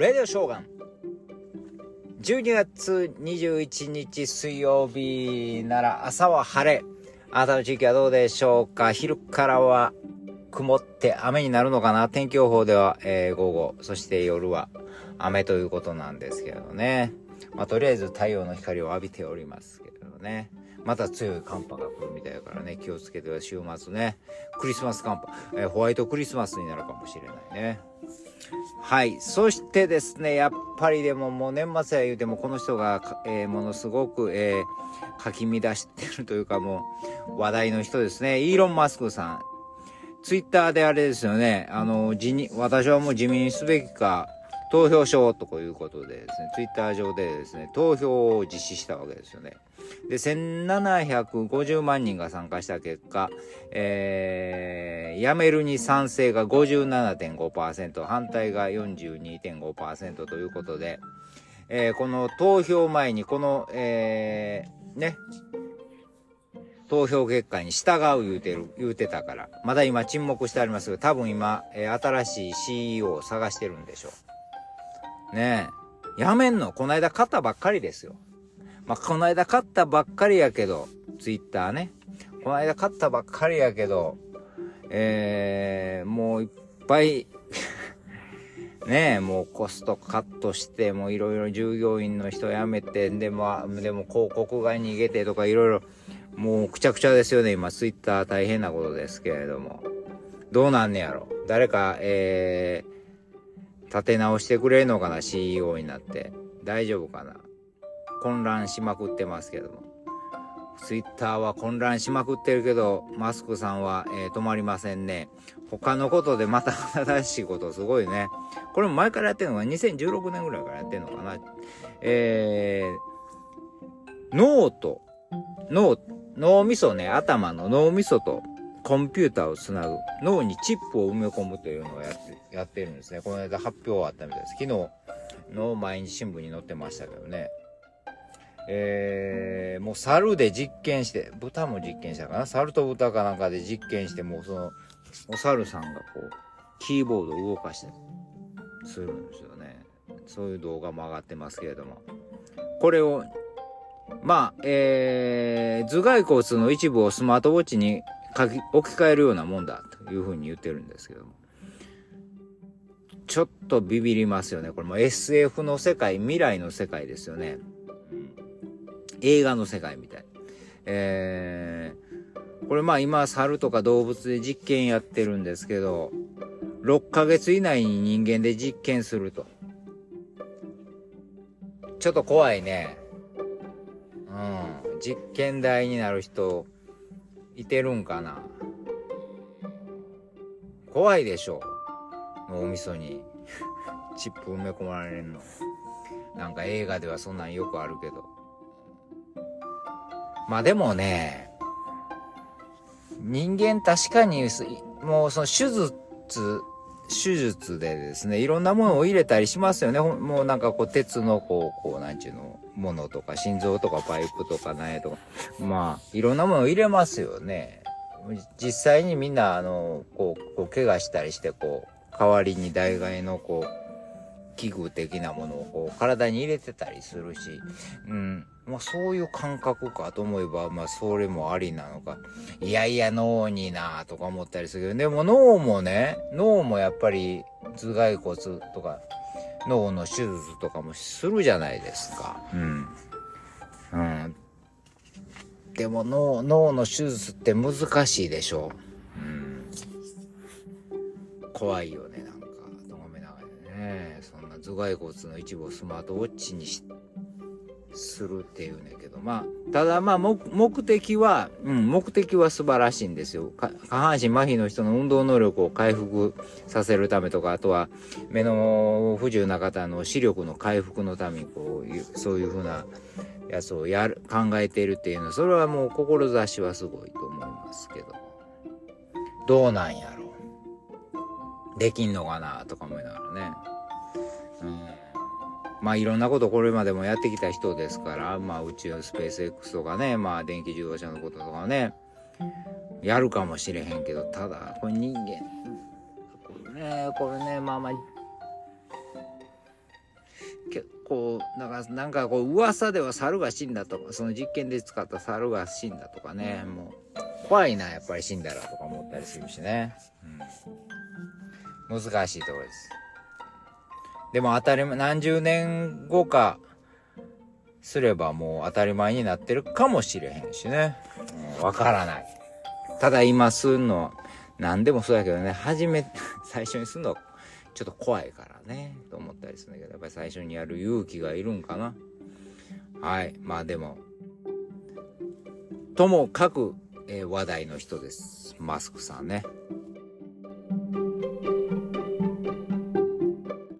レディオショーガン12月21日水曜日なら朝は晴れあなたの地域はどうでしょうか？昼からは曇って雨になるのかな？天気予報では、えー、午後、そして夜は雨ということなんですけどね。まあ、とりあえず太陽の光を浴びておりますけどね。また強い寒波が来るみたいだからね、気をつけては週末ね、クリスマス寒波、えー、ホワイトクリスマスになるかもしれないね。はい。そしてですね、やっぱりでももう年末や言うてもこの人が、えー、ものすごく、えー、かき乱してるというかもう話題の人ですね。イーロン・マスクさん。ツイッターであれですよね。あの、辞任、私はもう辞任すべきか、投票しようということでですね、ツイッター上でですね、投票を実施したわけですよね。で、1750万人が参加した結果、えー、辞めるに賛成が57.5%、反対が42.5%ということで、えー、この投票前にこの、えー、ね、投票結果に従う言うてる、言うてたから、まだ今沈黙してありますけど、多分今、えー、新しい CEO を探してるんでしょう。ねえ。やめんの？この間勝ったばっかりですよ。まあ、この間勝ったばっかりやけど、ツイッターね。この間勝ったばっかりやけど、えー、もういっぱい ねえ、もうコストカットして、もういろいろ従業員の人辞めて、でも、でも広告が逃げてとかいろいろ、もうくちゃくちゃですよね、今、ツイッター大変なことですけれども。どうなんねやろ？誰か、えー、立て直してくれるのかな ?CEO になって。大丈夫かな混乱しまくってますけども。ツイッターは混乱しまくってるけど、マスクさんは、えー、止まりませんね。他のことでまた新しいことすごいね。これも前からやってるのが2016年ぐらいからやってるのかな？えー、脳と、脳、脳みそね、頭の脳みそとコンピューターをつなぐ。脳にチップを埋め込むというのをやって、やってるんですね。この間発表あったみたいです。昨日の毎日新聞に載ってましたけどね。えー、もう猿で実験して、豚も実験したかな？猿と豚かなんかで実験して、もうその、お猿さんがこう、キーボードを動かして、するんですよね。そういう動画も上がってますけれども。これを、まあ、えー、頭蓋骨の一部をスマートウォッチに書き置き換えるようなもんだというふうに言ってるんですけども。ちょっとビビりますよね。これも SF の世界、未来の世界ですよね。映画の世界みたい。えー、これまあ今猿とか動物で実験やってるんですけど、6ヶ月以内に人間で実験すると。ちょっと怖いね。うん。実験台になる人、いてるんかな？怖いでしょ。脳みそにチップ埋め込まれるの。なんか映画ではそんなんよくあるけど。まあでもね、人間確かに、もうその手術、手術でですね、いろんなものを入れたりしますよね。もうなんかこう鉄のこう、こうなんちゅうの、ものとか心臓とかパイプとかないとか、まあいろんなものを入れますよね。実際にみんなあの、こう、こう怪我したりしてこう、代わりに代替のこう、器具的なものをこう体に入れてたりするし、うん、まあそういう感覚かと思えば、まあそれもありなのか。いやいや脳になとか思ったりするけど、でも脳もね、脳もやっぱり頭蓋骨とか、脳の手術とかもするじゃないですか。うん。うん。でも脳、脳の手術って難しいでしょ。うん。怖いよね。頭蓋骨の一部をスマートウォッチにするっていうんだけど、まあ、ただまあ目的は、うん、目的は素晴らしいんですよ。下半身麻痺の人の運動能力を回復させるためとか、あとは目の不自由な方の視力の回復のためにこういう、そういうふうなやつをやる、考えているっていうのは、それはもう志はすごいと思いますけど。どうなんやろう。できんのかなとか思いながらね。まあいろんなことこれまでもやってきた人ですから、まあ宇宙スペース X とかね、まあ電気自動車のこととかね、やるかもしれへんけど、ただ、これ人間、これね、これね、まあまあ、けこうなんかなんかこう噂では猿が死んだとかその実験で使った猿が死んだとかねもう怖いなやっぱり死んだらとか思ったりするしね、うん、難しいところです。でも当たり前何十年後かすればもう当たり前になってるかもしれへんしねわ、からないただ今すんの何でもそうやけどね初め 最初にすんのちょっと怖いからね、と思ったりするんだけど、やっぱり最初にやる勇気がいるんかな。はい。まあでも、ともかく、えー、話題の人です。マスクさんね。